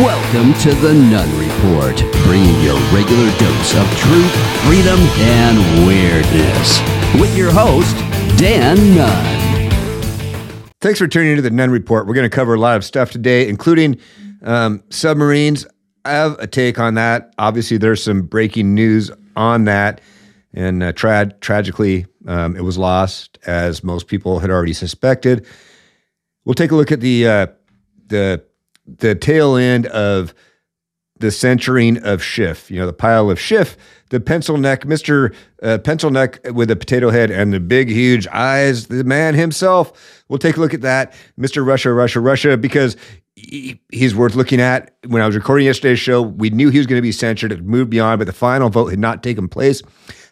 Welcome to the Nunn Report, bringing you your regular dose of truth, freedom, and weirdness. With your host, Dan Nunn. Thanks for tuning into the Nunn Report. We're going to cover a lot of stuff today, including um, submarines. I have a take on that. Obviously, there's some breaking news on that, and uh, tra- tragically, um, it was lost, as most people had already suspected. We'll take a look at the uh, the the tail end of the centuring of Schiff. You know, the pile of Schiff, the pencil neck, Mister uh, Pencil Neck with a potato head and the big, huge eyes, the man himself. We'll take a look at that, Mister Russia, Russia, Russia, because he, he's worth looking at. When I was recording yesterday's show, we knew he was going to be censured. It moved beyond, but the final vote had not taken place.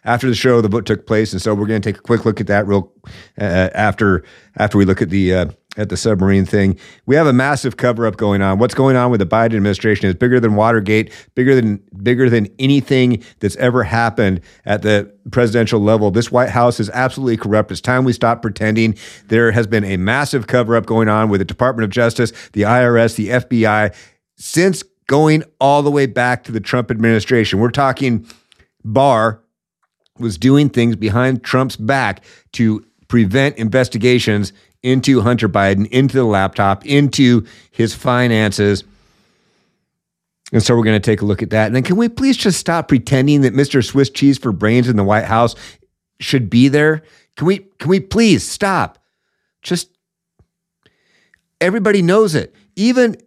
After the show, the vote took place, and so we're going to take a quick look at that real uh, after after we look at the uh, at the submarine thing. We have a massive cover up going on. What's going on with the Biden administration is bigger than Watergate, bigger than bigger than anything that's ever happened at the presidential level. This White House is absolutely corrupt. It's time we stop pretending. There has been a massive cover up going on with the Department of Justice, the IRS, the FBI since going all the way back to the Trump administration. We're talking Barr was doing things behind Trump's back to prevent investigations into Hunter Biden, into the laptop, into his finances. And so we're going to take a look at that. And then can we please just stop pretending that Mr. Swiss cheese for brains in the White House should be there? Can we can we please stop? Just everybody knows it. Even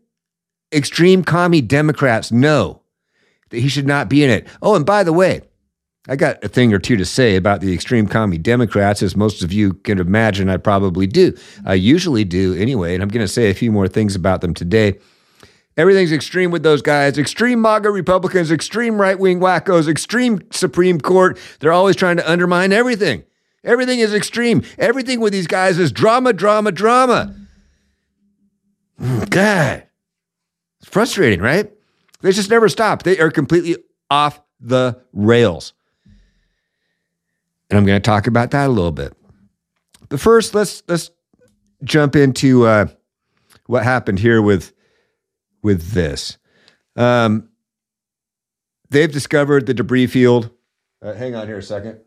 extreme commie Democrats know that he should not be in it. Oh, and by the way, I got a thing or two to say about the extreme commie Democrats, as most of you can imagine I probably do. I usually do anyway, and I'm going to say a few more things about them today. Everything's extreme with those guys extreme MAGA Republicans, extreme right wing wackos, extreme Supreme Court. They're always trying to undermine everything. Everything is extreme. Everything with these guys is drama, drama, drama. God, it's frustrating, right? They just never stop. They are completely off the rails. And I'm going to talk about that a little bit. But first, let's let's jump into uh, what happened here with with this. Um, they've discovered the debris field. Uh, hang on here a second.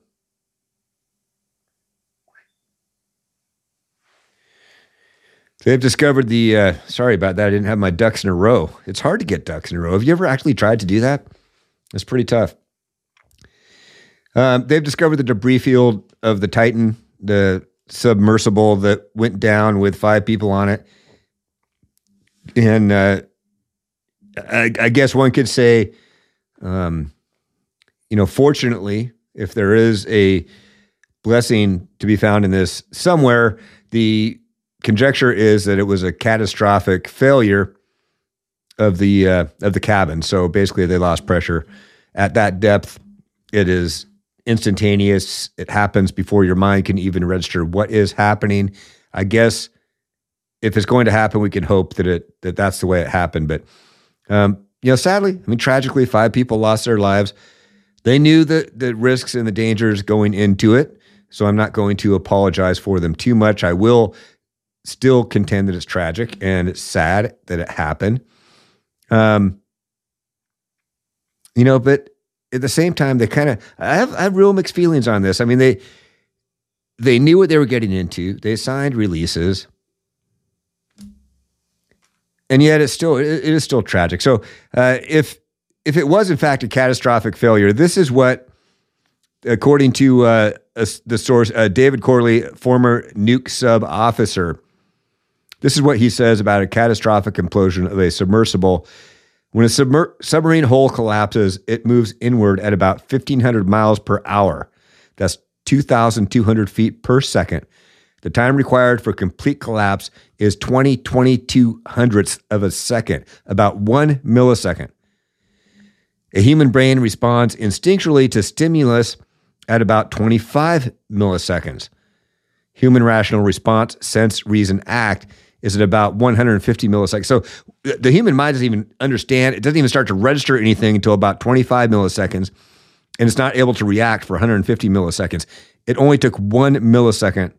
They've discovered the. Uh, sorry about that. I didn't have my ducks in a row. It's hard to get ducks in a row. Have you ever actually tried to do that? It's pretty tough. Um, they've discovered the debris field of the Titan, the submersible that went down with five people on it. And uh, I, I, guess one could say, um, you know, fortunately, if there is a blessing to be found in this somewhere, the conjecture is that it was a catastrophic failure of the uh, of the cabin. So basically, they lost pressure at that depth. It is instantaneous. It happens before your mind can even register what is happening. I guess if it's going to happen, we can hope that it that that's the way it happened. But um, you know, sadly, I mean, tragically, five people lost their lives. They knew the the risks and the dangers going into it. So I'm not going to apologize for them too much. I will still contend that it's tragic and it's sad that it happened. Um, you know, but at the same time, they kind of I have I have real mixed feelings on this. I mean, they they knew what they were getting into. They signed releases, and yet it's still it, it is still tragic. So uh, if if it was in fact a catastrophic failure, this is what, according to uh, the source, uh, David Corley, former nuke sub officer, this is what he says about a catastrophic implosion of a submersible. When a submer- submarine hull collapses, it moves inward at about 1,500 miles per hour. That's 2,200 feet per second. The time required for complete collapse is 20 22 hundredths of a second, about one millisecond. A human brain responds instinctually to stimulus at about 25 milliseconds. Human rational response, sense, reason, act is at about 150 milliseconds. So the human mind doesn't even understand, it doesn't even start to register anything until about 25 milliseconds, and it's not able to react for 150 milliseconds. It only took one millisecond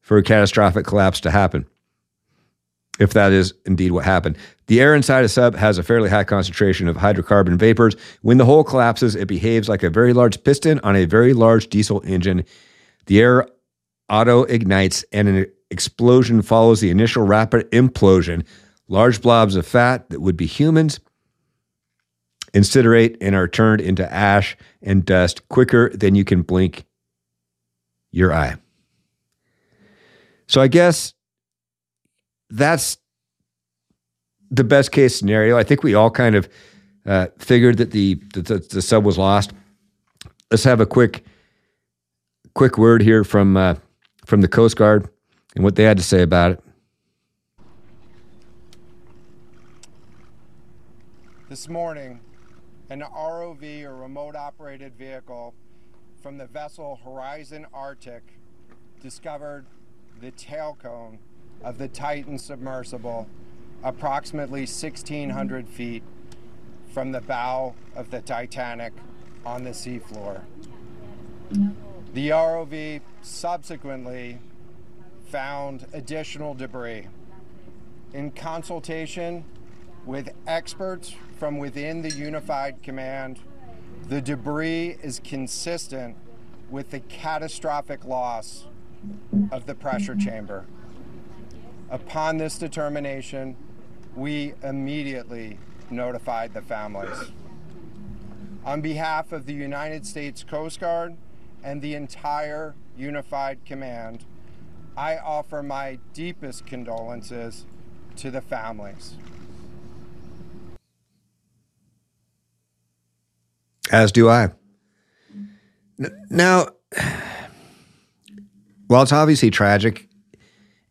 for a catastrophic collapse to happen. if that is indeed what happened. The air inside a sub has a fairly high concentration of hydrocarbon vapors. When the hull collapses, it behaves like a very large piston on a very large diesel engine. The air auto ignites and an explosion follows the initial rapid implosion. Large blobs of fat that would be humans incinerate and are turned into ash and dust quicker than you can blink your eye. So I guess that's the best case scenario. I think we all kind of uh, figured that the, the the sub was lost. Let's have a quick quick word here from uh, from the Coast Guard and what they had to say about it. This morning, an ROV or remote operated vehicle from the vessel Horizon Arctic discovered the tail cone of the Titan submersible approximately 1,600 feet from the bow of the Titanic on the seafloor. The ROV subsequently found additional debris. In consultation with experts from within the Unified Command, the debris is consistent with the catastrophic loss of the pressure chamber. Upon this determination, we immediately notified the families. On behalf of the United States Coast Guard and the entire Unified Command, I offer my deepest condolences to the families. As do I. Now, while it's obviously tragic,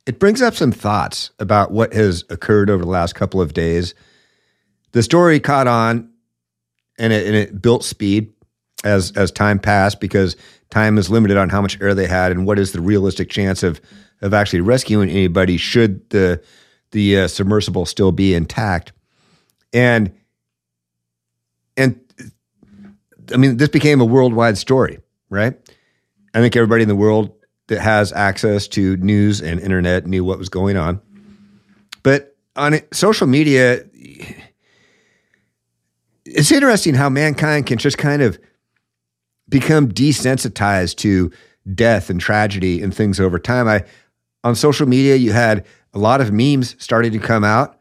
it brings up some thoughts about what has occurred over the last couple of days. The story caught on and it, and it built speed as as time passed because time is limited on how much air they had and what is the realistic chance of of actually rescuing anybody should the the uh, submersible still be intact. And and I mean this became a worldwide story, right? I think everybody in the world that has access to news and internet knew what was going on. But on social media, it's interesting how mankind can just kind of become desensitized to death and tragedy and things over time. I on social media, you had a lot of memes starting to come out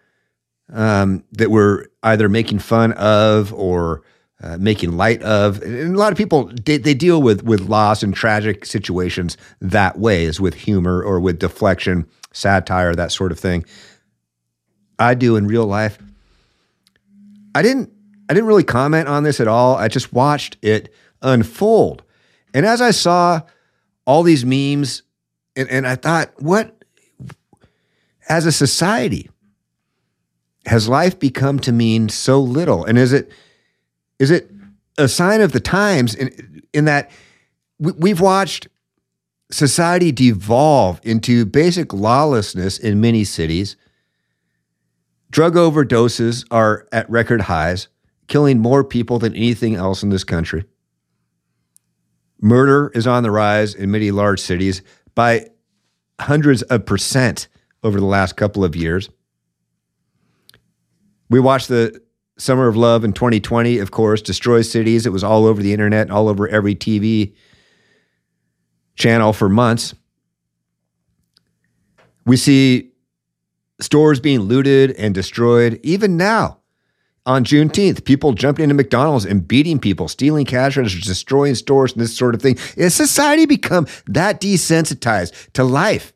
um, that were either making fun of or uh, making light of. And a lot of people they, they, deal with with loss and tragic situations that way, is with humor or with deflection, satire, that sort of thing. I do in real life. I didn't I didn't really comment on this at all. I just watched it unfold. And as I saw all these memes, and, and I thought, what as a society has life become to mean so little? And is it is it a sign of the times in, in that we've watched society devolve into basic lawlessness in many cities? Drug overdoses are at record highs, killing more people than anything else in this country. Murder is on the rise in many large cities by hundreds of percent over the last couple of years. We watched the Summer of Love in 2020, of course, destroy cities. It was all over the internet, all over every TV channel for months. We see stores being looted and destroyed. Even now, on Juneteenth, people jumping into McDonald's and beating people, stealing cash destroying stores, and this sort of thing. Has society become that desensitized to life?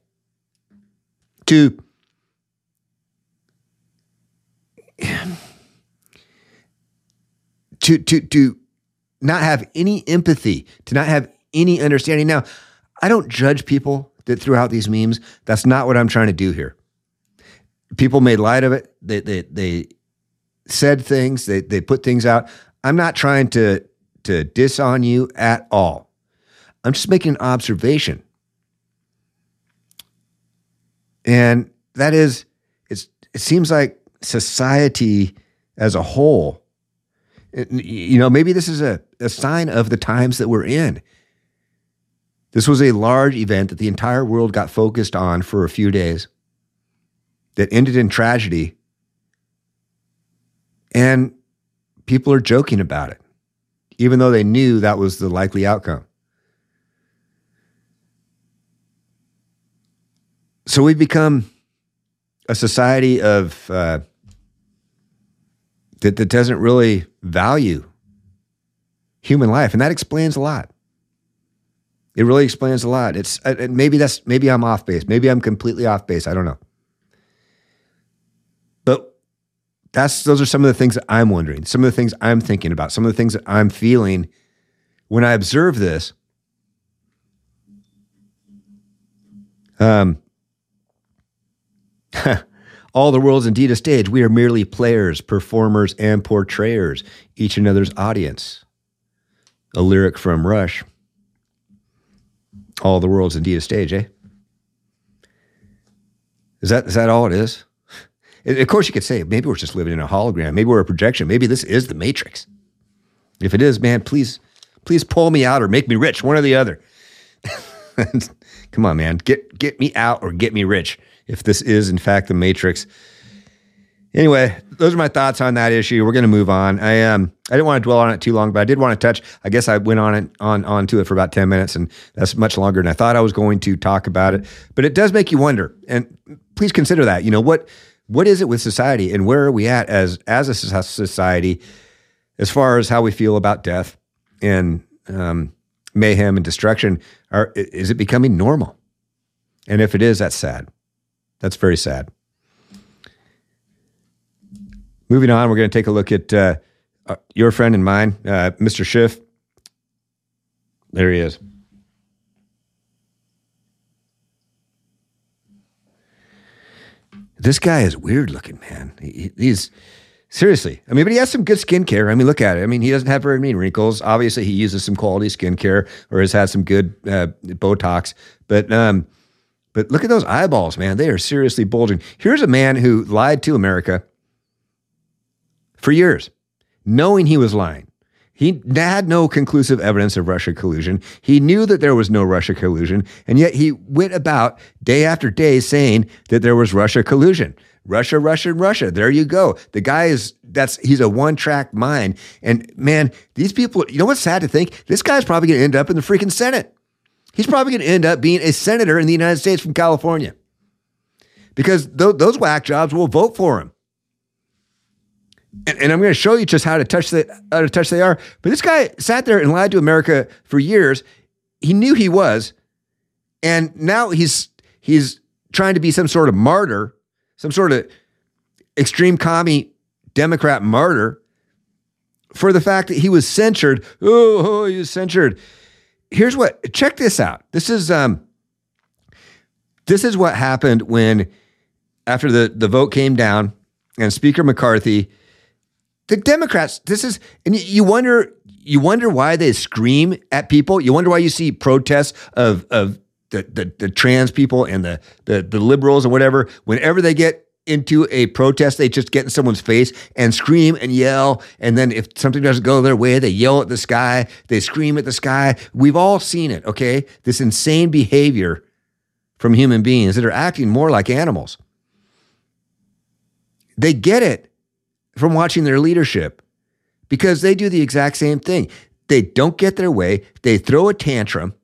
To to to to not have any empathy, to not have any understanding. Now, I don't judge people that threw out these memes. That's not what I'm trying to do here. People made light of it. They they they said things. They they put things out. I'm not trying to to diss on you at all. I'm just making an observation. And that is, it's, it seems like society as a whole you know, maybe this is a, a sign of the times that we're in. This was a large event that the entire world got focused on for a few days. that ended in tragedy. And people are joking about it, even though they knew that was the likely outcome. So we've become a society of uh, that, that doesn't really value human life, and that explains a lot. It really explains a lot. It's uh, maybe that's maybe I'm off base. Maybe I'm completely off base. I don't know. But that's those are some of the things that I'm wondering. Some of the things I'm thinking about. Some of the things that I'm feeling when I observe this. Um. All the world's indeed a stage. We are merely players, performers, and portrayers, each another's audience. A lyric from Rush. All the world's indeed a stage, eh? Is that is that all it is? Of course, you could say maybe we're just living in a hologram. Maybe we're a projection. Maybe this is the Matrix. If it is, man, please, please pull me out or make me rich, one or the other. Come on, man, get get me out or get me rich. If this is in fact the Matrix. Anyway, those are my thoughts on that issue. We're going to move on. I um I didn't want to dwell on it too long, but I did want to touch. I guess I went on it on on to it for about ten minutes, and that's much longer than I thought I was going to talk about it. But it does make you wonder, and please consider that. You know what what is it with society, and where are we at as as a society, as far as how we feel about death and um, mayhem and destruction? Are is it becoming normal? And if it is, that's sad. That's very sad. Moving on, we're going to take a look at uh, uh, your friend and mine, uh, Mr. Schiff. There he is. This guy is weird looking, man. He, he's seriously. I mean, but he has some good skincare. I mean, look at it. I mean, he doesn't have very many wrinkles. Obviously, he uses some quality skincare or has had some good uh, Botox. But um, but look at those eyeballs, man. They are seriously bulging. Here's a man who lied to America for years, knowing he was lying. He had no conclusive evidence of Russia collusion. He knew that there was no Russia collusion, and yet he went about day after day saying that there was Russia collusion. Russia, Russia, Russia. There you go. The guy is that's he's a one-track mind. And man, these people, you know what's sad to think? This guy's probably gonna end up in the freaking Senate. He's probably gonna end up being a senator in the United States from California. Because th- those whack jobs will vote for him and, and I'm going to show you just how to touch the how to touch they are. But this guy sat there and lied to America for years. He knew he was, and now he's he's trying to be some sort of martyr, some sort of extreme commie Democrat martyr for the fact that he was censured. Oh, oh he was censured. Here's what. Check this out. This is um. This is what happened when, after the the vote came down, and Speaker McCarthy the Democrats, this is, and you wonder, you wonder why they scream at people. You wonder why you see protests of of the the, the trans people and the, the the liberals and whatever. Whenever they get into a protest, they just get in someone's face and scream and yell. And then if something doesn't go their way, they yell at the sky, they scream at the sky. We've all seen it, okay? This insane behavior from human beings that are acting more like animals. They get it from watching their leadership because they do the exact same thing. They don't get their way, they throw a tantrum,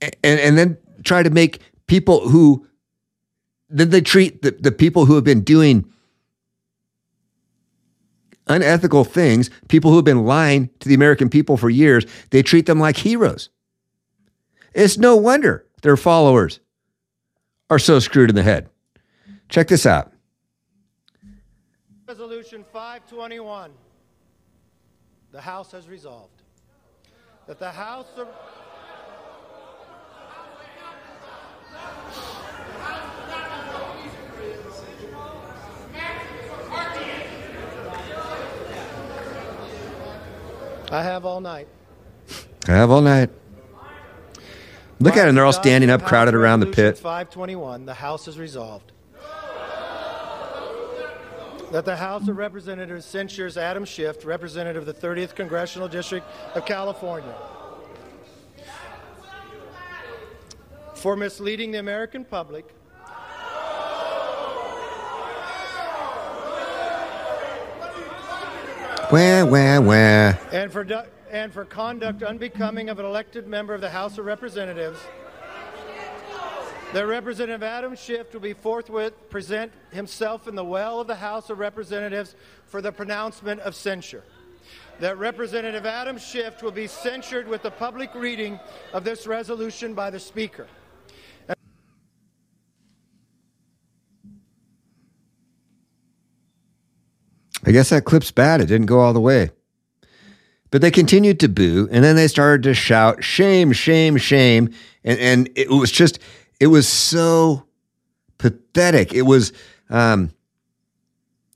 and, and then try to make people who then they treat the, the people who have been doing unethical things, people who have been lying to the American people for years, they treat them like heroes. It's no wonder their followers are so screwed in the head. Check this out. Resolution 521. The House has resolved that the House of I have all night. I have all night. Look at them. They're all standing up, crowded around the pit. 521. The House has resolved that the House of Representatives censures Adam Schiff, representative of the 30th Congressional District of California. for misleading the American public. Wah, wah, wah. And for, du- and for conduct unbecoming of an elected member of the House of Representatives. That Representative Adam Schiff will be forthwith present himself in the well of the House of Representatives for the pronouncement of censure. That Representative Adam Schiff will be censured with the public reading of this resolution by the Speaker. I guess that clip's bad. It didn't go all the way. But they continued to boo, and then they started to shout, shame, shame, shame. And, and it was just, it was so pathetic. It was, um,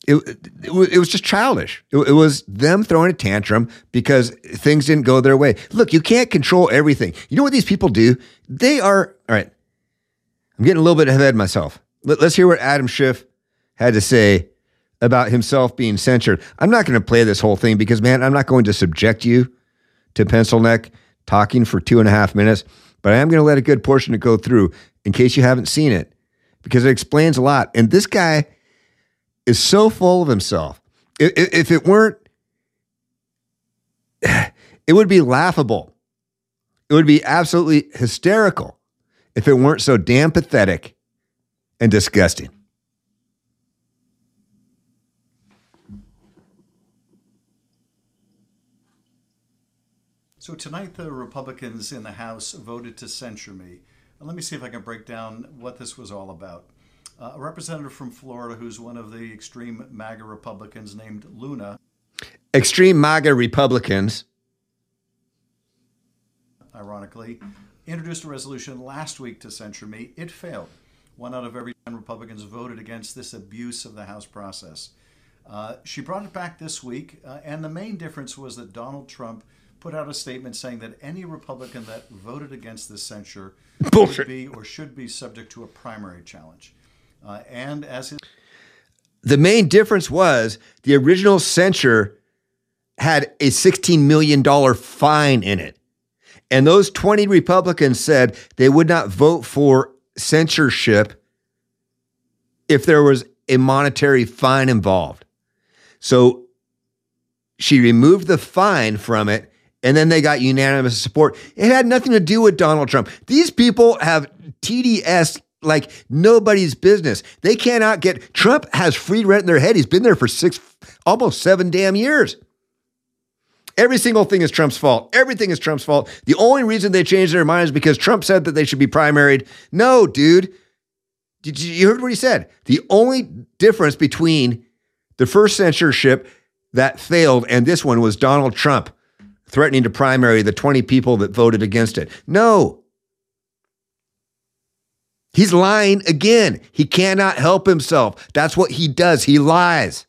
it, it, was, it was just childish. It, it was them throwing a tantrum because things didn't go their way. Look, you can't control everything. You know what these people do? They are, all right, I'm getting a little bit ahead of myself. Let, let's hear what Adam Schiff had to say about himself being censored. I'm not going to play this whole thing because, man, I'm not going to subject you to pencil neck talking for two and a half minutes, but I am going to let a good portion of it go through in case you haven't seen it because it explains a lot. And this guy is so full of himself. If, it weren't, it would be laughable. It would be absolutely hysterical if it weren't so damn pathetic and disgusting. So tonight, the Republicans in the House voted to censure me. Let me see if I can break down what this was all about. Uh, a representative from Florida who's one of the extreme MAGA Republicans named Luna. Extreme MAGA Republicans. Ironically, introduced a resolution last week to censure me. It failed. One out of every 10 Republicans voted against this abuse of the House process. Uh, she brought it back this week, uh, and the main difference was that Donald Trump put out a statement saying that any Republican that voted against this censure Bullshit. be or should be subject to a primary challenge. Uh, and as his the main difference was the original censure had a $16 million fine in it. And those 20 Republicans said they would not vote for censorship if there was a monetary fine involved. So she removed the fine from it and then they got unanimous support. It had nothing to do with Donald Trump. These people have TDS like nobody's business. They cannot get Trump has free rent in their head. He's been there for six, almost seven damn years. Every single thing is Trump's fault. Everything is Trump's fault. The only reason they changed their minds is because Trump said that they should be primaried. No, dude. Did you, you heard what he said? The only difference between the first censorship that failed and this one was Donald Trump threatening to primary the 20 people that voted against it. No. He's lying again. He cannot help himself. That's what he does. He lies.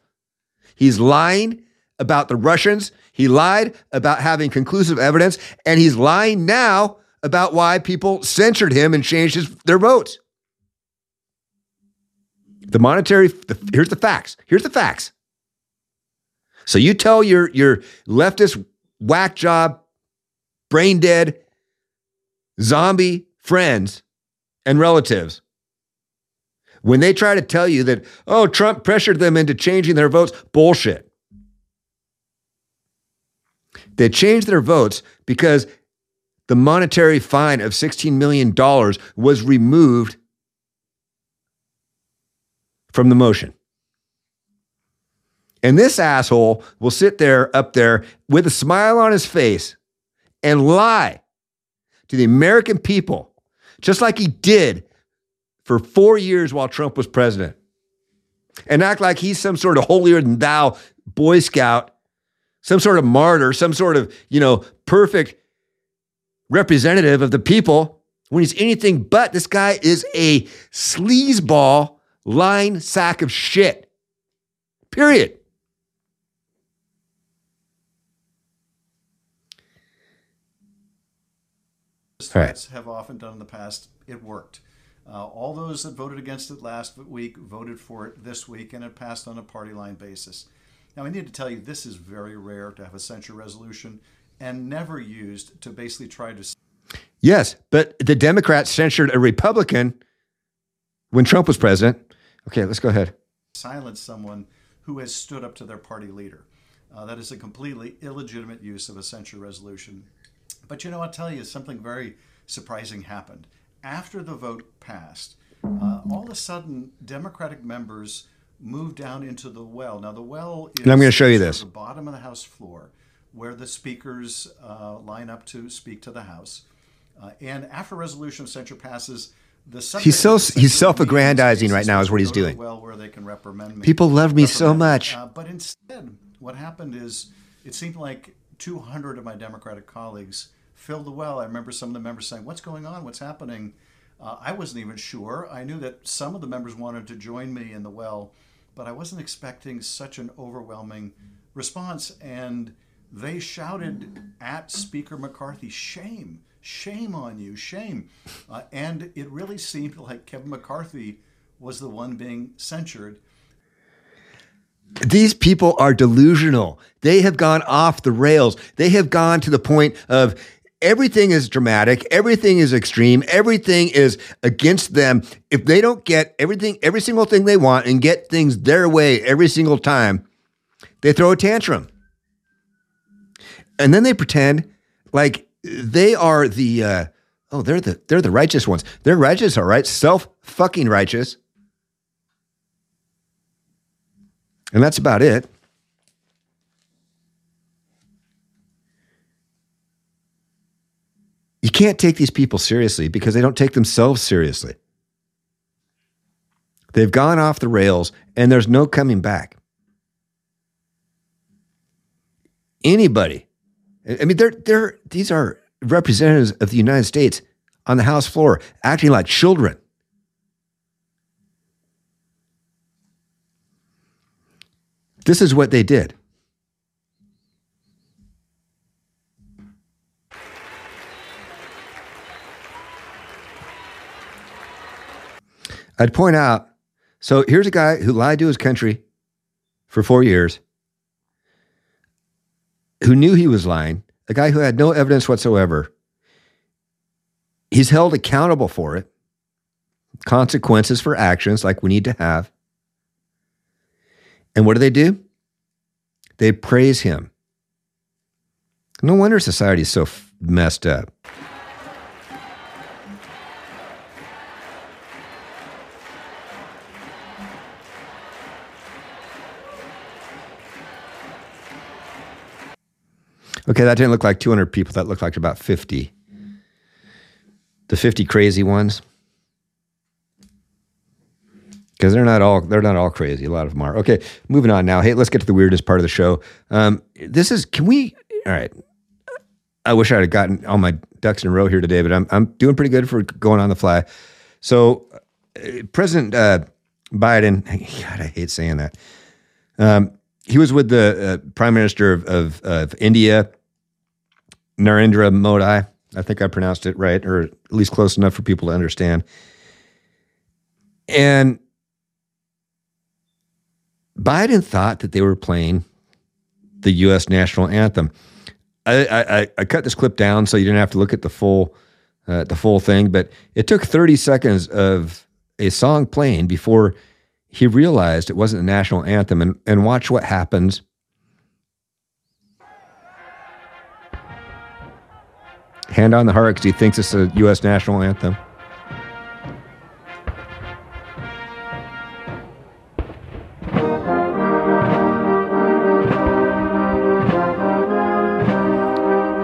He's lying about the Russians. He lied about having conclusive evidence. And he's lying now about why people censored him and changed his, their votes. The monetary, the, here's the facts. Here's the facts. So you tell your, your leftist whack job, brain dead, zombie friends and relatives when they try to tell you that, oh, Trump pressured them into changing their votes, bullshit. They changed their votes because the monetary fine of $16 million was removed from the motion. And this asshole will sit there up there with a smile on his face and lie to the American people, just like he did for four years while Trump was president, and act like he's some sort of holier than thou Boy Scout, some sort of martyr, some sort of, you know, perfect representative of the people when he's anything but. This guy is a sleazeball, lying sack of shit. Period. Threats right. have often done in the past, it worked. Uh, all those that voted against it last week voted for it this week, and it passed on a party line basis. Now, I need to tell you, this is very rare to have a censure resolution and never used to basically try to. Yes, but the Democrats censured a Republican when Trump was president. Okay, let's go ahead. Silence someone who has stood up to their party leader. Uh, that is a completely illegitimate use of a censure resolution. But you know, I'll tell you something very surprising happened. After the vote passed, uh, all of a sudden, Democratic members moved down into the well. Now, the well is And I'm gonna show you this. the bottom of the House floor where the speakers uh, line up to speak to the House. Uh, and after resolution of censure passes, the He's so- subject of the he's self-aggrandizing right now is what he's to doing. Well, where they can reprimand me. People love me so much. Uh, but instead, what happened is it seemed like 200 of my Democratic colleagues filled the well. I remember some of the members saying, What's going on? What's happening? Uh, I wasn't even sure. I knew that some of the members wanted to join me in the well, but I wasn't expecting such an overwhelming response. And they shouted at Speaker McCarthy, Shame, shame on you, shame. Uh, and it really seemed like Kevin McCarthy was the one being censured. These people are delusional. They have gone off the rails. They have gone to the point of everything is dramatic, everything is extreme, everything is against them. If they don't get everything, every single thing they want and get things their way every single time, they throw a tantrum. And then they pretend like they are the uh, oh, they're the they're the righteous ones. They're righteous, all right, self fucking righteous. And that's about it. You can't take these people seriously because they don't take themselves seriously. They've gone off the rails and there's no coming back. Anybody, I mean, they're, they're, these are representatives of the United States on the House floor acting like children. This is what they did. I'd point out so here's a guy who lied to his country for four years, who knew he was lying, a guy who had no evidence whatsoever. He's held accountable for it, consequences for actions like we need to have. And what do they do? They praise him. No wonder society is so messed up. Okay, that didn't look like 200 people. That looked like about 50. The 50 crazy ones. Because they're not all they're not all crazy. A lot of them are. Okay, moving on now. Hey, let's get to the weirdest part of the show. Um, this is can we all right. I wish I'd have gotten all my ducks in a row here today, but I'm I'm doing pretty good for going on the fly. So, uh, President uh, Biden, God, I hate saying that. Um, he was with the uh, Prime Minister of, of, of India, Narendra Modi. I think I pronounced it right, or at least close enough for people to understand. And Biden thought that they were playing the U.S. national anthem. I, I, I cut this clip down so you didn't have to look at the full uh, the full thing, but it took 30 seconds of a song playing before he realized it wasn't the national anthem. And, and watch what happens. Hand on the heart because he thinks it's a U.S. national anthem.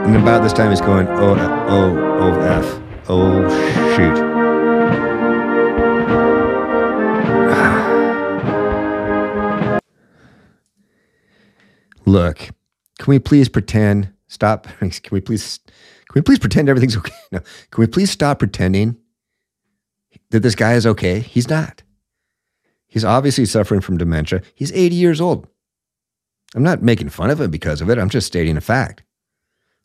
And about this time, he's going, oh, oh, oh, F. Oh, shoot. Look, can we please pretend? Stop. Can we please? Can we please pretend everything's okay? No. Can we please stop pretending that this guy is okay? He's not. He's obviously suffering from dementia. He's 80 years old. I'm not making fun of him because of it. I'm just stating a fact.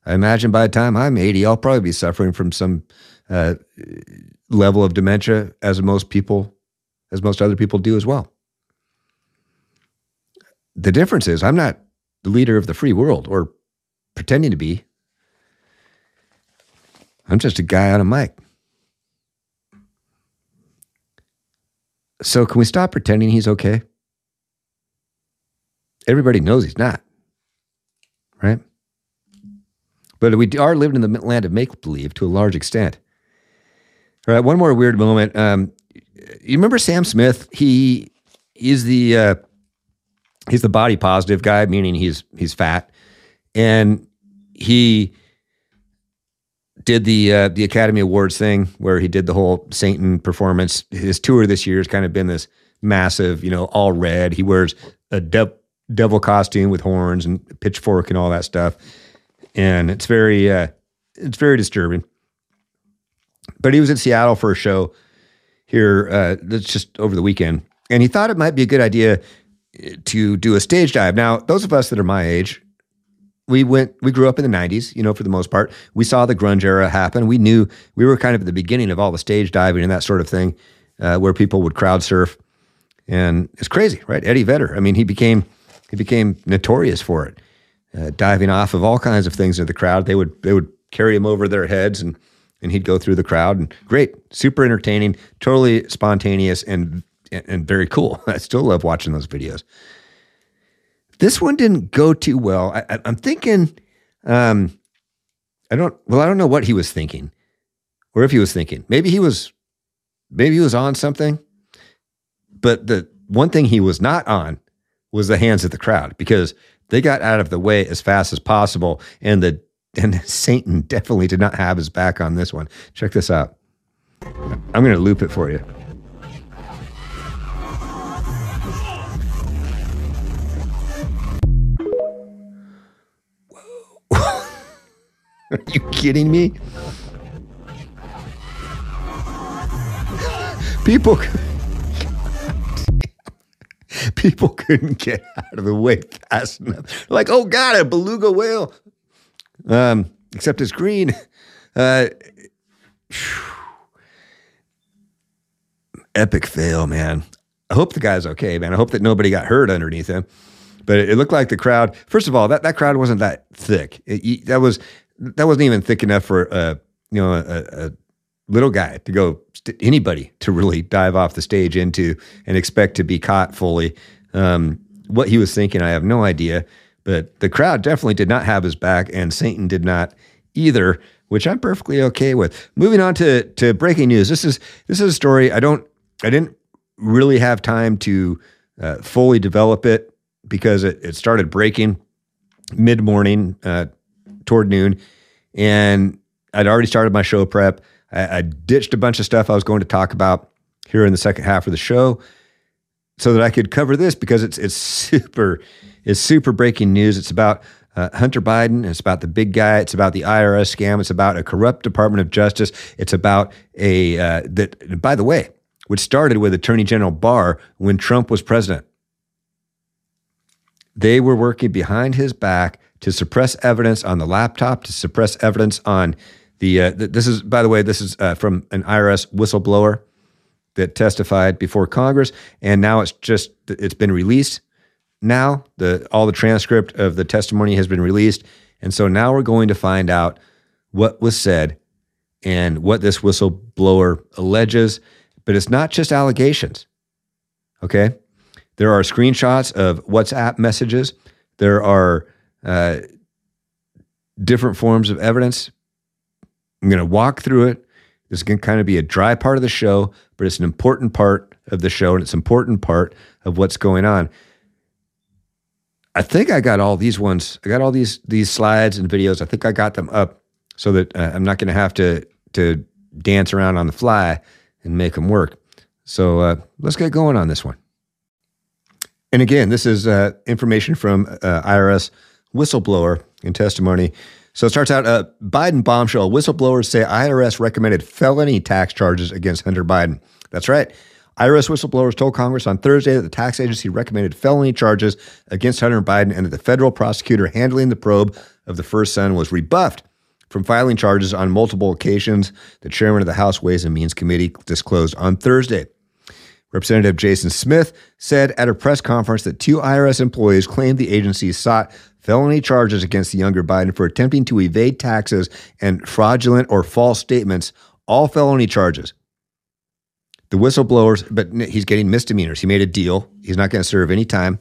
I imagine by the time I'm 80, I'll probably be suffering from some uh, level of dementia, as most people, as most other people do as well. The difference is, I'm not the leader of the free world or pretending to be. I'm just a guy on a mic. So, can we stop pretending he's okay? Everybody knows he's not, right? But we are living in the land of make believe to a large extent. All right, one more weird moment. Um, you remember Sam Smith? He is the uh, he's the body positive guy, meaning he's he's fat, and he did the uh, the Academy Awards thing where he did the whole Satan performance. His tour this year has kind of been this massive, you know, all red. He wears a de- devil costume with horns and pitchfork and all that stuff, and it's very uh, it's very disturbing. But he was in Seattle for a show here uh, that's just over the weekend, and he thought it might be a good idea to do a stage dive. Now, those of us that are my age, we went we grew up in the 90s you know for the most part. We saw the grunge era happen. We knew we were kind of at the beginning of all the stage diving and that sort of thing uh, where people would crowd surf. And it's crazy right? Eddie vedder i mean he became he became notorious for it uh, diving off of all kinds of things into the crowd. They would they would carry him over their heads and and he'd go through the crowd and great super entertaining totally spontaneous and and very cool. I still love watching those videos this one didn't go too well. I, am thinking, um, I don't. Well, I don't know what he was thinking, or if he was thinking. Maybe he was, maybe he was on something. But the one thing he was not on was the hands of the crowd because they got out of the way as fast as possible, and the and Satan definitely did not have his back on this one. Check this out. I'm going to loop it for you. Are you kidding me? People, people couldn't get out of the way fast enough. Like, oh God, a beluga whale. Um, except it's green. Uh, epic fail, man. I hope the guy's okay, man. I hope that nobody got hurt underneath him. But it, looked like the crowd. First of all, that, that crowd wasn't that thick. It, that was that wasn't even thick enough for a you know a, a little guy to go st- anybody to really dive off the stage into and expect to be caught fully. Um, what he was thinking, I have no idea. But the crowd definitely did not have his back, and Satan did not either, which I'm perfectly okay with. Moving on to to breaking news. This is this is a story I don't I didn't really have time to uh, fully develop it because it, it started breaking mid morning. Uh, toward noon, and I'd already started my show prep. I, I ditched a bunch of stuff I was going to talk about here in the second half of the show, so that I could cover this because it's it's super it's super breaking news. It's about uh, Hunter Biden. It's about the big guy. It's about the IRS scam. It's about a corrupt Department of Justice. It's about a uh, that. By the way, which started with Attorney General Barr when Trump was president. They were working behind his back to suppress evidence on the laptop, to suppress evidence on the. Uh, th- this is, by the way, this is uh, from an IRS whistleblower that testified before Congress, and now it's just it's been released. Now the all the transcript of the testimony has been released, and so now we're going to find out what was said and what this whistleblower alleges. But it's not just allegations. Okay, there are screenshots of WhatsApp messages. There are uh, different forms of evidence. I'm going to walk through it. This is going to kind of be a dry part of the show, but it's an important part of the show and it's an important part of what's going on. I think I got all these ones. I got all these these slides and videos. I think I got them up so that uh, I'm not going to have to to dance around on the fly and make them work. So uh, let's get going on this one. And again, this is uh, information from uh, IRS whistleblower in testimony. So it starts out uh, Biden bombshell. Whistleblowers say IRS recommended felony tax charges against Hunter Biden. That's right. IRS whistleblowers told Congress on Thursday that the tax agency recommended felony charges against Hunter Biden and that the federal prosecutor handling the probe of the first son was rebuffed from filing charges on multiple occasions, the chairman of the House Ways and Means Committee disclosed on Thursday. Representative Jason Smith said at a press conference that two IRS employees claimed the agency sought felony charges against the younger Biden for attempting to evade taxes and fraudulent or false statements, all felony charges. The whistleblowers, but he's getting misdemeanors. He made a deal. He's not going to serve any time,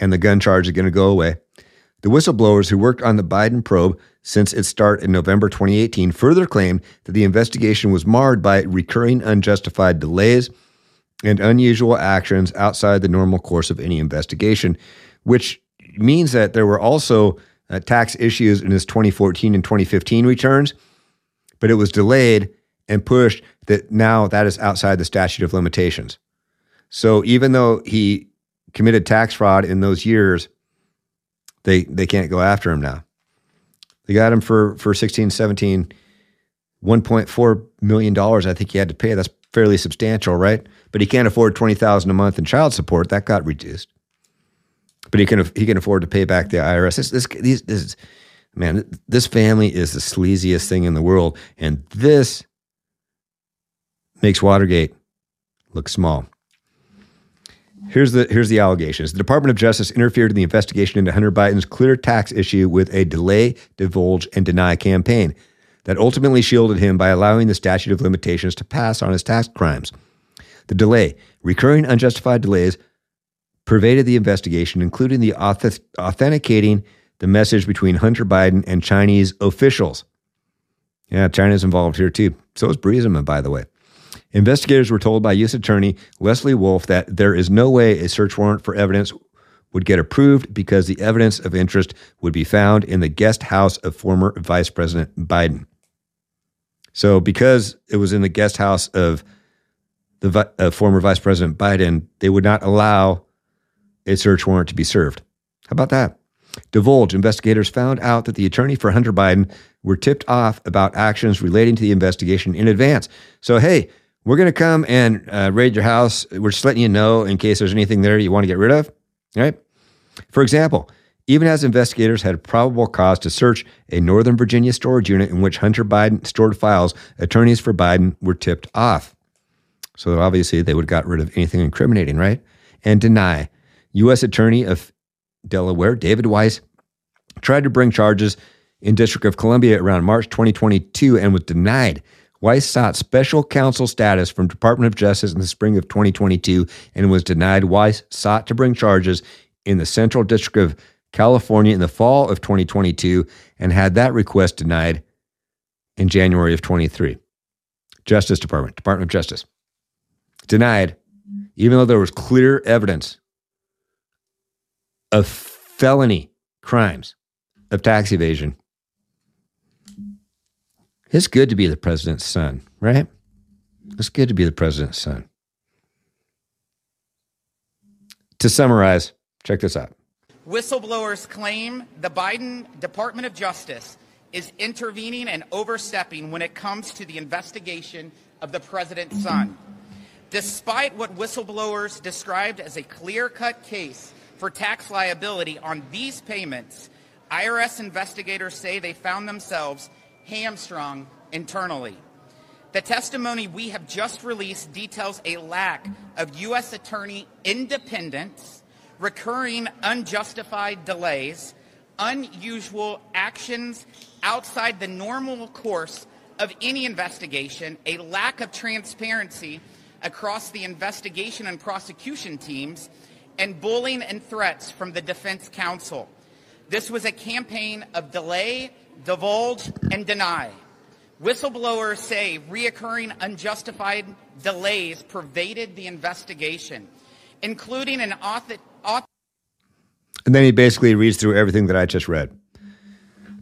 and the gun charge is going to go away. The whistleblowers who worked on the Biden probe since its start in November 2018 further claimed that the investigation was marred by recurring unjustified delays and unusual actions outside the normal course of any investigation, which means that there were also uh, tax issues in his 2014 and 2015 returns, but it was delayed and pushed that now that is outside the statute of limitations. So even though he committed tax fraud in those years, they they can't go after him now. They got him for for 16, 17, 1.4 million dollars. I think he had to pay. That's fairly substantial, right? But he can't afford twenty thousand a month in child support. That got reduced. But he can he can afford to pay back the IRS. This this, these, this man, this family is the sleaziest thing in the world, and this makes Watergate look small. Here's the here's the allegations. The Department of Justice interfered in the investigation into Hunter Biden's clear tax issue with a delay, divulge, and deny campaign that ultimately shielded him by allowing the statute of limitations to pass on his tax crimes. The delay, recurring unjustified delays, pervaded the investigation, including the auth- authenticating the message between Hunter Biden and Chinese officials. Yeah, China's involved here too. So is Burisma, by the way. Investigators were told by U.S. Attorney Leslie Wolf that there is no way a search warrant for evidence would get approved because the evidence of interest would be found in the guest house of former Vice President Biden. So, because it was in the guest house of the former Vice President Biden, they would not allow a search warrant to be served. How about that? Divulge investigators found out that the attorney for Hunter Biden were tipped off about actions relating to the investigation in advance. So, hey, we're going to come and uh, raid your house. We're just letting you know in case there's anything there you want to get rid of. Right? For example, even as investigators had probable cause to search a Northern Virginia storage unit in which Hunter Biden stored files, attorneys for Biden were tipped off. So obviously they would have got rid of anything incriminating, right? And deny. U.S. Attorney of Delaware, David Weiss, tried to bring charges in District of Columbia around March 2022 and was denied. Weiss sought special counsel status from Department of Justice in the spring of 2022 and was denied. Weiss sought to bring charges in the Central District of California in the fall of 2022 and had that request denied in January of 23. Justice Department, Department of Justice. Denied, even though there was clear evidence of felony crimes of tax evasion it's good to be the president's son, right? It's good to be the president's son. To summarize, check this out. Whistleblowers claim the Biden Department of Justice is intervening and overstepping when it comes to the investigation of the president's son. Despite what whistleblowers described as a clear cut case for tax liability on these payments, IRS investigators say they found themselves hamstrung internally. The testimony we have just released details a lack of U.S. attorney independence, recurring unjustified delays, unusual actions outside the normal course of any investigation, a lack of transparency across the investigation and prosecution teams, and bullying and threats from the defense counsel. This was a campaign of delay divulge, and deny. Whistleblowers say reoccurring unjustified delays pervaded the investigation, including an author. author- and then he basically reads through everything that I just read.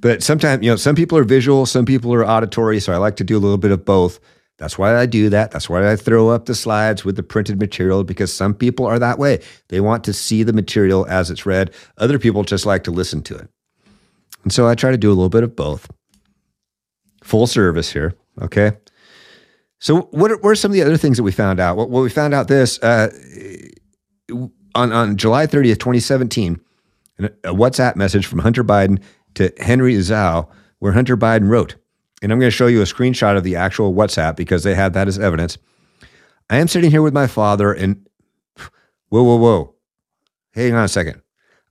But sometimes, you know, some people are visual, some people are auditory. So I like to do a little bit of both. That's why I do that. That's why I throw up the slides with the printed material because some people are that way. They want to see the material as it's read. Other people just like to listen to it. And so I try to do a little bit of both. Full service here. Okay. So what are, what are some of the other things that we found out? Well, we found out this uh, on, on July 30th, 2017, a WhatsApp message from Hunter Biden to Henry Zhao, where Hunter Biden wrote, and I'm going to show you a screenshot of the actual WhatsApp because they had that as evidence. I am sitting here with my father and whoa, whoa, whoa. Hang on a second.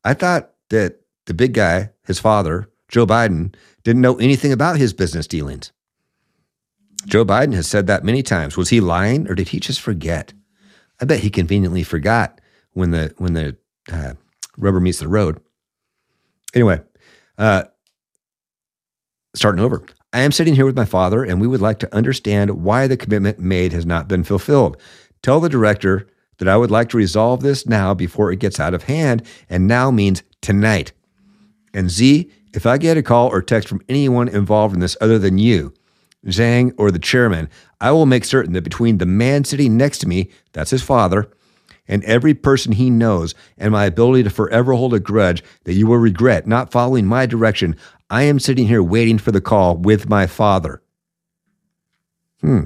I thought that the big guy, his father, Joe Biden, didn't know anything about his business dealings. Joe Biden has said that many times. Was he lying or did he just forget? I bet he conveniently forgot when the when the uh, rubber meets the road. Anyway, uh, starting over. I am sitting here with my father, and we would like to understand why the commitment made has not been fulfilled. Tell the director that I would like to resolve this now before it gets out of hand, and now means tonight. And Z, if I get a call or text from anyone involved in this other than you, Zhang, or the chairman, I will make certain that between the man sitting next to me, that's his father, and every person he knows, and my ability to forever hold a grudge that you will regret not following my direction, I am sitting here waiting for the call with my father. Hmm.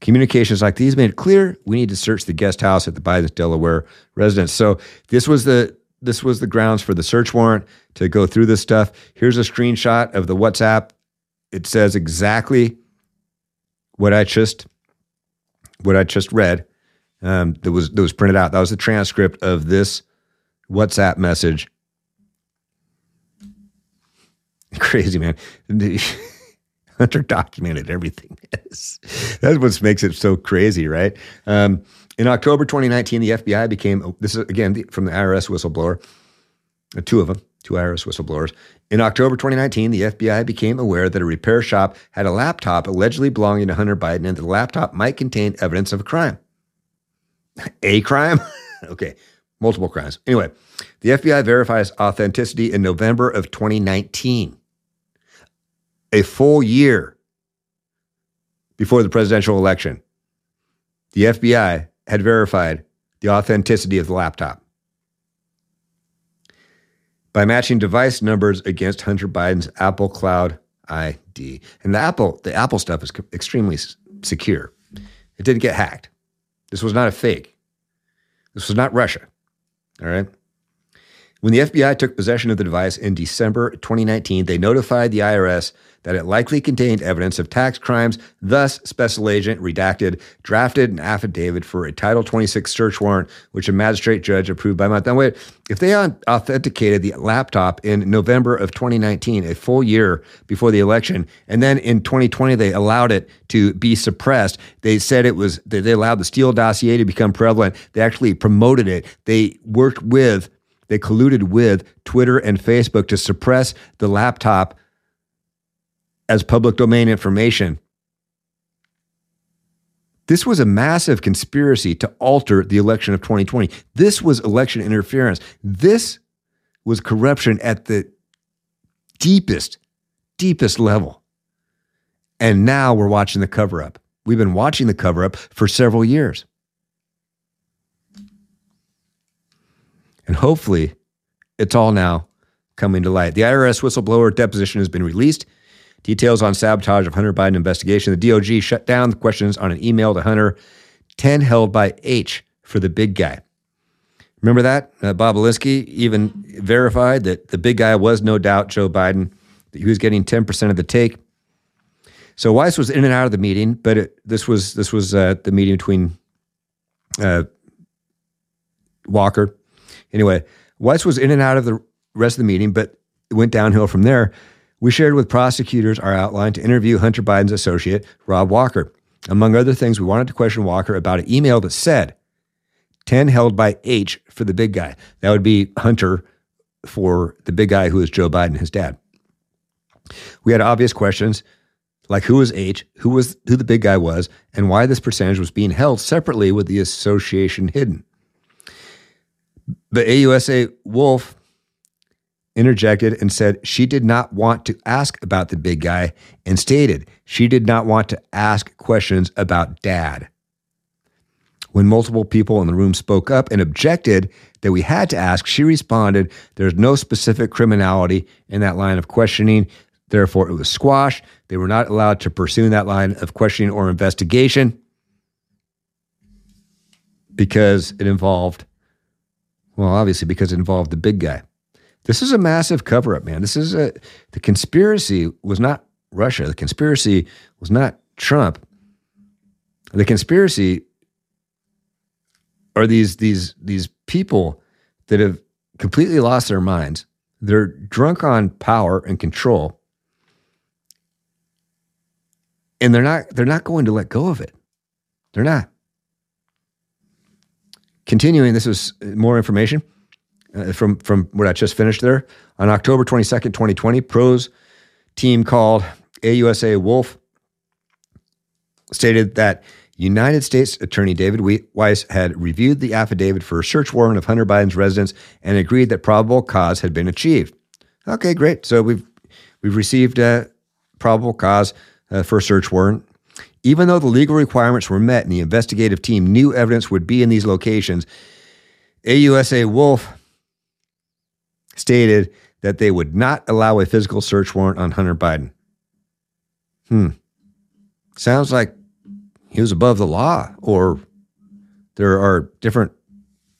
Communications like these made it clear we need to search the guest house at the Biden's Delaware residence. So this was the this was the grounds for the search warrant to go through this stuff. Here's a screenshot of the WhatsApp. It says exactly what I just what I just read. Um, that was that was printed out. That was the transcript of this WhatsApp message. Crazy man. Hunter documented everything. That's what makes it so crazy, right? Um, in October 2019, the FBI became this is again from the IRS whistleblower, uh, two of them, two IRS whistleblowers. In October 2019, the FBI became aware that a repair shop had a laptop allegedly belonging to Hunter Biden, and the laptop might contain evidence of a crime. A crime? okay, multiple crimes. Anyway, the FBI verifies authenticity in November of 2019 a full year before the presidential election, the FBI had verified the authenticity of the laptop by matching device numbers against Hunter Biden's Apple Cloud ID. And the Apple, the Apple stuff is extremely secure. It didn't get hacked. This was not a fake. This was not Russia. All right. When the FBI took possession of the device in December 2019, they notified the IRS that it likely contained evidence of tax crimes. Thus, Special Agent Redacted drafted an affidavit for a Title 26 search warrant, which a magistrate judge approved by month. Now, wait, if they authenticated the laptop in November of 2019, a full year before the election, and then in 2020 they allowed it to be suppressed, they said it was they allowed the Steele dossier to become prevalent. They actually promoted it. They worked with they colluded with Twitter and Facebook to suppress the laptop as public domain information. This was a massive conspiracy to alter the election of 2020. This was election interference. This was corruption at the deepest, deepest level. And now we're watching the cover up. We've been watching the cover up for several years. And hopefully, it's all now coming to light. The IRS whistleblower deposition has been released. Details on sabotage of Hunter Biden investigation. The DOJ shut down the questions on an email to Hunter, 10 held by H for the big guy. Remember that? Uh, Bobulinski even verified that the big guy was no doubt Joe Biden, that he was getting 10% of the take. So Weiss was in and out of the meeting, but it, this was this was uh, the meeting between uh, Walker Anyway, Weiss was in and out of the rest of the meeting, but it went downhill from there. We shared with prosecutors our outline to interview Hunter Biden's associate, Rob Walker. Among other things, we wanted to question Walker about an email that said 10 held by H for the big guy. That would be Hunter for the big guy who is Joe Biden, his dad. We had obvious questions like who was H, who was who the big guy was, and why this percentage was being held separately with the association hidden. But AUSA Wolf interjected and said she did not want to ask about the big guy and stated she did not want to ask questions about dad. When multiple people in the room spoke up and objected that we had to ask, she responded, There's no specific criminality in that line of questioning. Therefore, it was squashed. They were not allowed to pursue that line of questioning or investigation because it involved well, obviously, because it involved the big guy. This is a massive cover up, man. This is a, the conspiracy was not Russia. The conspiracy was not Trump. The conspiracy are these, these, these people that have completely lost their minds, They're drunk on power and control. And they're not they're not going to let go of it. They're not. Continuing, this is more information uh, from from what I just finished there. On October 22nd, 2020, pros team called AUSA Wolf stated that United States Attorney David Weiss had reviewed the affidavit for a search warrant of Hunter Biden's residence and agreed that probable cause had been achieved. Okay, great. So we've we've received a probable cause uh, for a search warrant. Even though the legal requirements were met and the investigative team knew evidence would be in these locations, AUSA Wolf stated that they would not allow a physical search warrant on Hunter Biden. Hmm. Sounds like he was above the law, or there are different,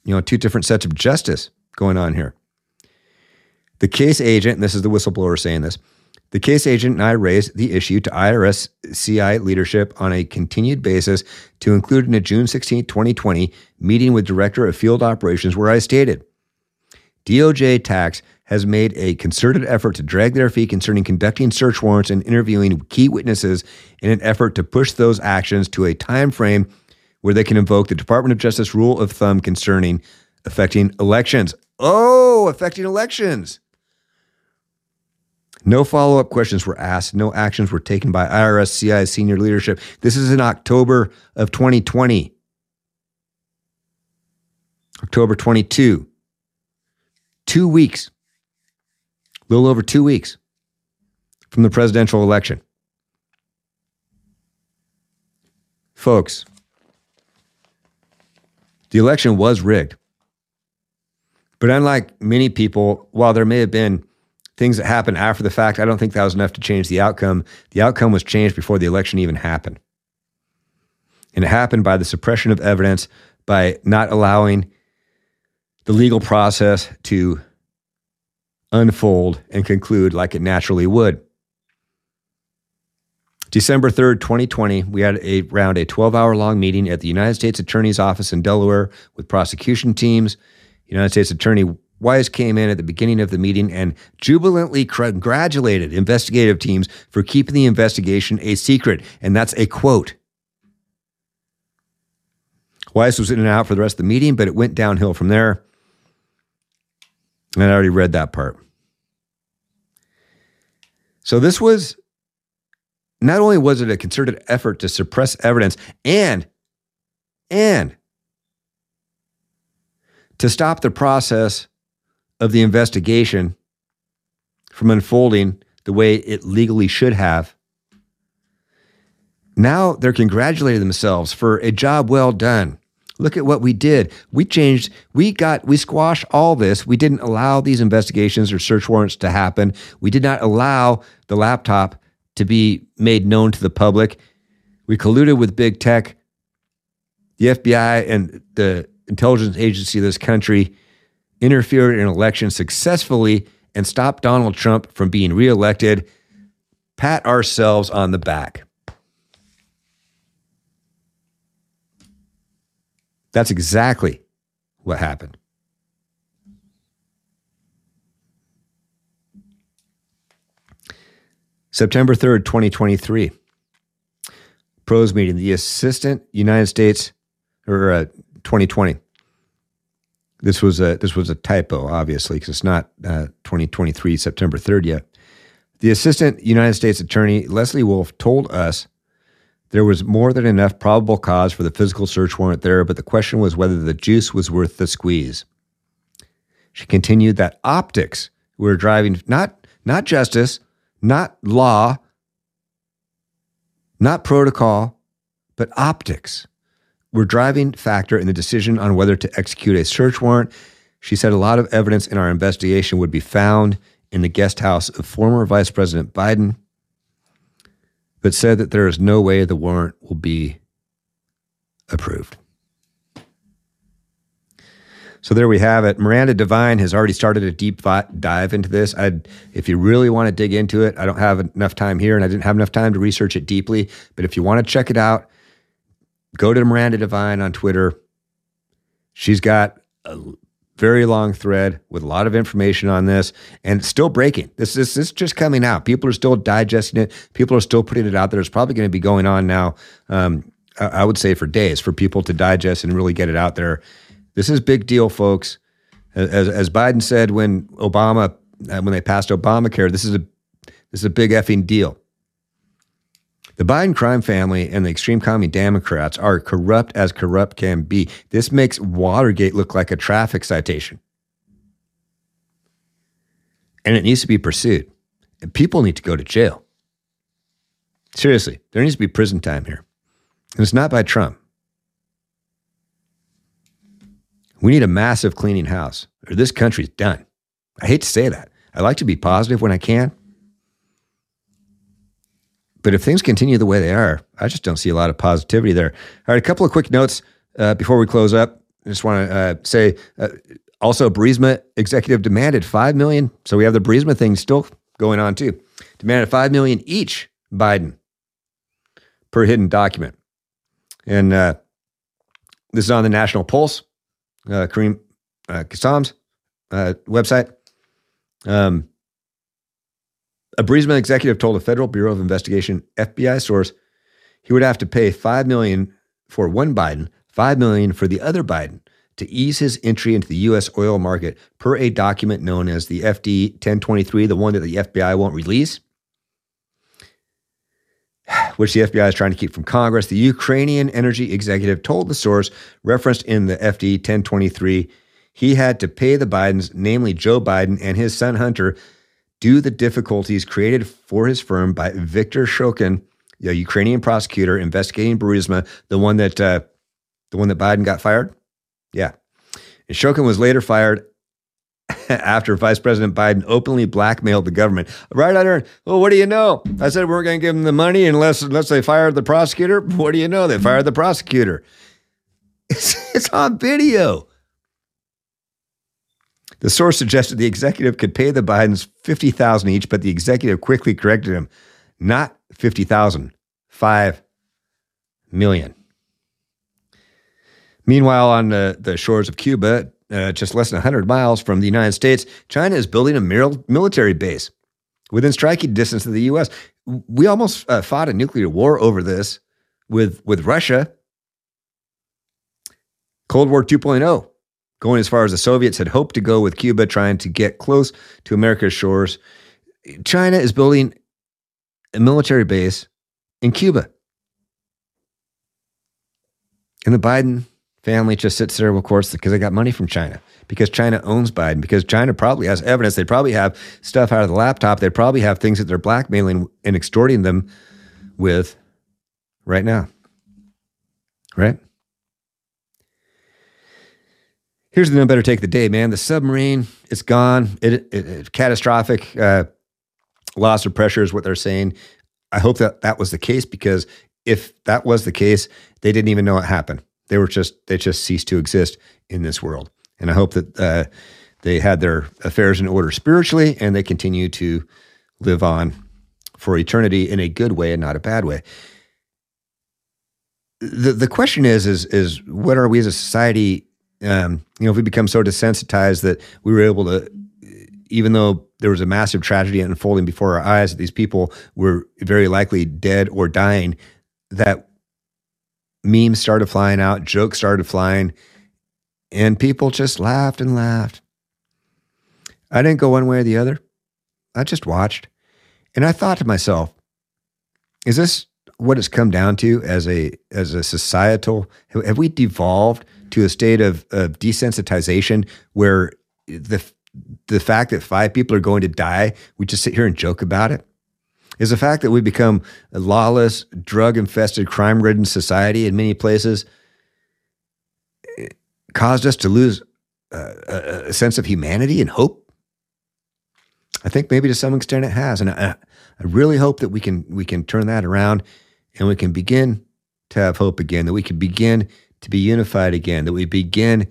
you know, two different sets of justice going on here. The case agent, and this is the whistleblower saying this, the case agent and I raised the issue to IRS CI leadership on a continued basis to include in a June 16, 2020 meeting with Director of Field Operations where I stated DOJ tax has made a concerted effort to drag their feet concerning conducting search warrants and interviewing key witnesses in an effort to push those actions to a time frame where they can invoke the Department of Justice rule of thumb concerning affecting elections. Oh, affecting elections. No follow up questions were asked. No actions were taken by IRS CI senior leadership. This is in October of 2020. October 22. Two weeks a little over two weeks from the presidential election. Folks, the election was rigged. But unlike many people, while there may have been things that happened after the fact, I don't think that was enough to change the outcome. The outcome was changed before the election even happened. And it happened by the suppression of evidence, by not allowing the legal process to unfold and conclude like it naturally would. December 3rd, 2020, we had a around a 12 hour long meeting at the United States Attorney's Office in Delaware with prosecution teams. United States Attorney Weiss came in at the beginning of the meeting and jubilantly congratulated investigative teams for keeping the investigation a secret. And that's a quote. Weiss was in and out for the rest of the meeting, but it went downhill from there. And I already read that part. So this was not only was it a concerted effort to suppress evidence and and to stop the process of the investigation from unfolding the way it legally should have. Now they're congratulating themselves for a job well done. Look at what we did. We changed, we got, we squashed all this. We didn't allow these investigations or search warrants to happen. We did not allow the laptop to be made known to the public. We colluded with big tech. The FBI and the intelligence agency of this country interfered in elections successfully and stopped Donald Trump from being reelected. Pat ourselves on the back. That's exactly what happened. September 3rd, 2023. Pros meeting, the Assistant United States, or uh, 2020. This was a this was a typo, obviously, because it's not uh, 2023 September 3rd yet. The Assistant United States Attorney Leslie Wolf told us there was more than enough probable cause for the physical search warrant there, but the question was whether the juice was worth the squeeze. She continued that optics were driving not not justice, not law, not protocol, but optics were driving factor in the decision on whether to execute a search warrant. She said a lot of evidence in our investigation would be found in the guest house of former Vice President Biden but said that there is no way the warrant will be approved. So there we have it. Miranda Devine has already started a deep dive into this. I'd, if you really want to dig into it, I don't have enough time here, and I didn't have enough time to research it deeply. But if you want to check it out, go to Miranda Devine on Twitter. She's got a very long thread with a lot of information on this and it's still breaking. This, this, this is just coming out. People are still digesting it. People are still putting it out there. It's probably going to be going on now, um, I would say for days for people to digest and really get it out there. This is big deal, folks. As, as Biden said when Obama, uh, when they passed Obamacare, this is a, this is a big effing deal. The Biden crime family and the extreme commie Democrats are corrupt as corrupt can be. This makes Watergate look like a traffic citation. And it needs to be pursued. And people need to go to jail. Seriously, there needs to be prison time here. And it's not by Trump. We need a massive cleaning house, or this country's done. I hate to say that. I like to be positive when I can, but if things continue the way they are, I just don't see a lot of positivity there. All right, a couple of quick notes uh, before we close up. I just want to uh, say uh, also Burisma executive demanded five million. So we have the Burisma thing still going on too. Demanded five million each Biden per hidden document, and uh, this is on the National Pulse, uh, Raheem uh, Kassam's uh, website. Um, a Burisma executive told a Federal Bureau of Investigation FBI source he would have to pay five million for one Biden, five million for the other Biden to ease his entry into the U.S. oil market per a document known as the FD 1023, the one that the FBI won't release, which the FBI is trying to keep from Congress. The Ukrainian energy executive told the source referenced in the FD 1023 he had to pay the Bidens, namely Joe Biden and his son Hunter, due the difficulties created for his firm by Viktor Shokin, the Ukrainian prosecutor investigating Burisma, the one that uh, the one that Biden got fired. Yeah, and Shokin was later fired after Vice President Biden openly blackmailed the government. Right under, well, what do you know? I said we we're going to give them the money unless unless they fired the prosecutor. What do you know? They fired the prosecutor. It's, it's on video. The source suggested the executive could pay the Bidens 50,000 each, but the executive quickly corrected him. Not 50,000, 5 million. Meanwhile, on the, shores of Cuba, uh, just less than 100 miles from the United States, China is building a military base within striking distance of the U.S. We almost uh, fought a nuclear war over this with, with Russia. Cold War 2.0 going as far as the Soviets had hoped to go with Cuba, trying to get close to America's shores. China is building a military base in Cuba. And the Biden family just sits there, of course, because they got money from China, because China owns Biden, because China probably has evidence. They probably have stuff out of the laptop. They probably have things that they're blackmailing and extorting them with right now. Right? Here's the no better take the day, man. The submarine, it's gone. It, it, it catastrophic uh, loss of pressure is what they're saying. I hope that that was the case because if that was the case, they didn't even know it happened. They were just they just ceased to exist in this world. And I hope that uh, they had their affairs in order spiritually and they continue to live on for eternity in a good way and not a bad way. The the question is is is what are we as a society um, you know, if we become so desensitized that we were able to, even though there was a massive tragedy unfolding before our eyes, that these people were very likely dead or dying, that memes started flying out, jokes started flying, and people just laughed and laughed. I didn't go one way or the other. I just watched. And I thought to myself, is this what it's come down to as a as a societal have we devolved to a state of, of desensitization where the the fact that five people are going to die, we just sit here and joke about it. Is the fact that we become a lawless, drug infested, crime ridden society in many places caused us to lose uh, a, a, sense of humanity and hope? I think maybe to some extent it has, and I, I really hope that we can we can turn that around and we can begin to have hope again. That we can begin to be unified again, that we begin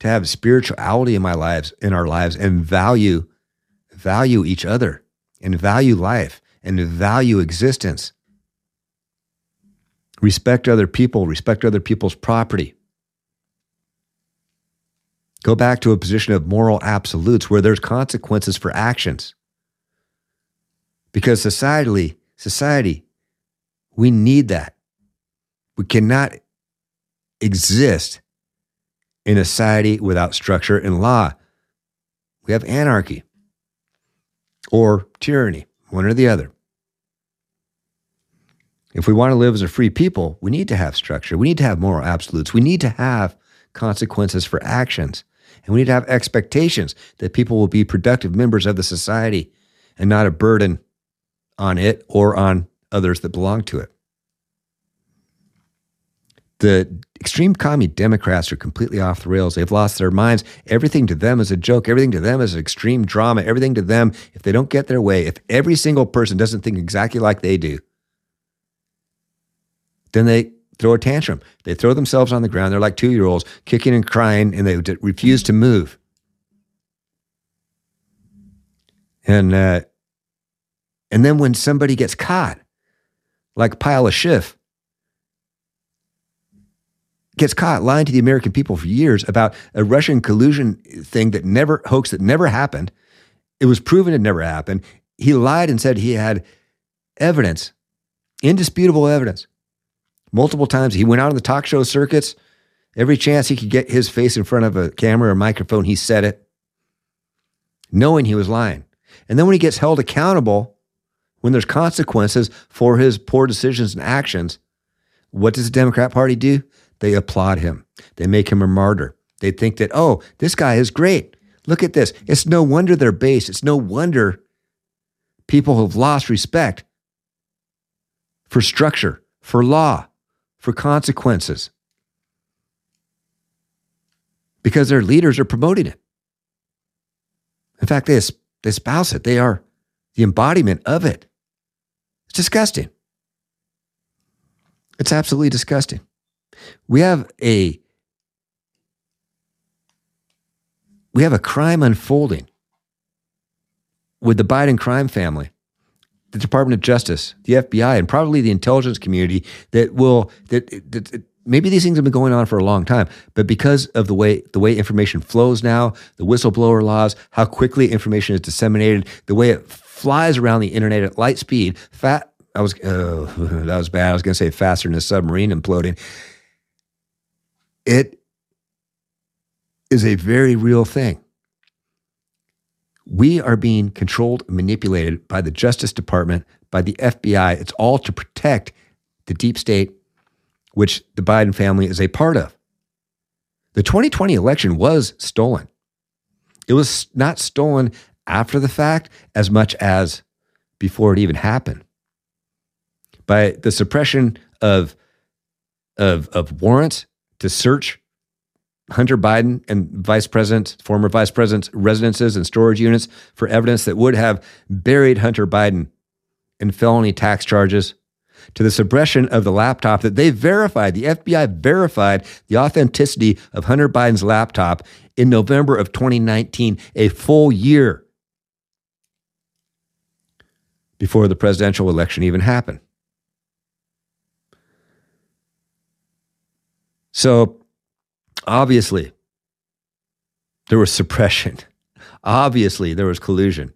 to have spirituality in my lives, in our lives, and value, value each other, and value life, and value existence. Respect other people, respect other people's property. Go back to a position of moral absolutes where there's consequences for actions. Because societally, society, we need that. We cannot exist in a society without structure and law. We have anarchy or tyranny, one or the other. If we want to live as a free people, we need to have structure. We need to have moral absolutes. We need to have consequences for actions. And we need to have expectations that people will be productive members of the society and not a burden on it or on others that belong to it. The extreme commie Democrats are completely off the rails. They've lost their minds. Everything to them is a joke. Everything to them is extreme drama. Everything to them, if they don't get their way, if every single person doesn't think exactly like they do, then they throw a tantrum. They throw themselves on the ground. They're like two year olds kicking and crying, and they refuse to move. And uh, and then when somebody gets caught, like Pile of Schiff, gets caught lying to the American people for years about a Russian collusion thing that never hoax that never happened. It was proven it never happened. He lied and said he had evidence, indisputable evidence. Multiple times he went out on the talk show circuits. Every chance he could get his face in front of a camera or microphone, he said it, knowing he was lying. And then when he gets held accountable, when there's consequences for his poor decisions and actions, what does the Democrat Party do? They applaud him. They make him a martyr. They think that, oh, this guy is great. Look at this. It's no wonder they're base. It's no wonder people have lost respect for structure, for law, for consequences. Because their leaders are promoting it. In fact, they, they espouse it. They are the embodiment of it. It's disgusting. It's absolutely disgusting. We have a we have a crime unfolding with the Biden crime family, the Department of Justice, the FBI, and probably the intelligence community that will that, that, that maybe these things have been going on for a long time, but because of the way the way information flows now, the whistleblower laws, how quickly information is disseminated, the way it flies around the internet at light speed, fat I was uh, that was bad. I was going to say faster than a submarine imploding. It is a very real thing. We are being controlled and manipulated by the Justice Department, by the FBI. It's all to protect the deep state, which the Biden family is a part of. The 2020 election was stolen. It was not stolen after the fact as much as before it even happened by the suppression of, of, of warrants to search Hunter Biden and vice president, former vice president's residences and storage units for evidence that would have buried Hunter Biden in felony tax charges, to the suppression of the laptop that they verified, the FBI verified the authenticity of Hunter Biden's laptop in November of 2019, a full year before the presidential election even happened. So obviously, there was suppression. Obviously, there was collusion.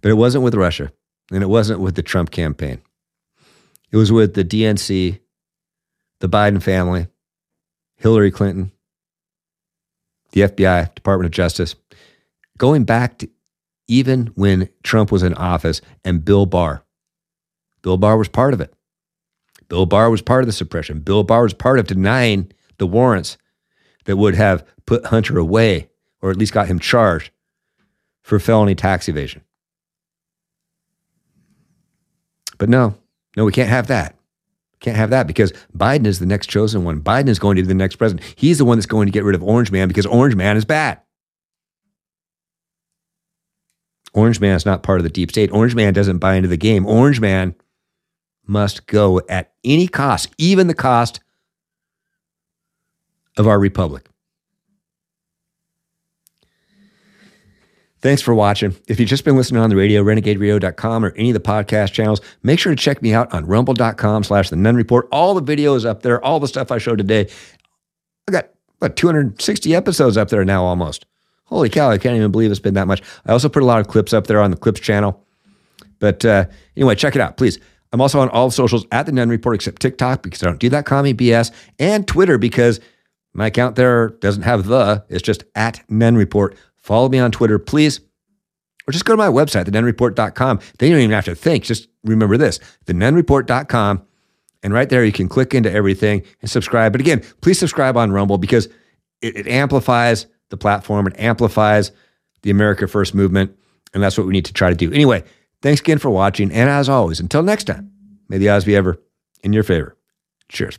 But it wasn't with Russia, and it wasn't with the Trump campaign. It was with the DNC, the Biden family, Hillary Clinton, the FBI, Department of Justice, going back to even when Trump was in office and Bill Barr. Bill Barr was part of it. Bill Barr was part of the suppression. Bill Barr was part of denying the warrants that would have put Hunter away or at least got him charged for felony tax evasion. But no, no, we can't have that. Can't have that because Biden is the next chosen one. Biden is going to be the next president. He's the one that's going to get rid of Orange Man because Orange Man is bad. Orange Man is not part of the deep state. Orange Man doesn't buy into the game. Orange Man must go at any cost, even the cost of our republic. Thanks for watching. If you've just been listening on the radio, renegaderadio.com or any of the podcast channels, make sure to check me out on rumble.com slash the Nunn Report. All the videos up there, all the stuff I showed today. I got what 260 episodes up there now almost. Holy cow! I can't even believe it's been that much. I also put a lot of clips up there on the Clips channel. But uh, anyway, check it out, please. I'm also on all socials at the Nunn Report except TikTok because I don't do that commie BS, and Twitter because my account there doesn't have the. It's just at Nunn Report. Follow me on Twitter, please. Or just go to my website, thenunnreport.com. Then you don't even have to think. Just remember this, thenunnreport.com. And right there, you can click into everything and subscribe. But again, please subscribe on Rumble because it, it amplifies the platform, it amplifies the America First movement. And that's what we need to try to do. Anyway, thanks again for watching. And as always, until next time, may the odds be ever in your favor. Cheers.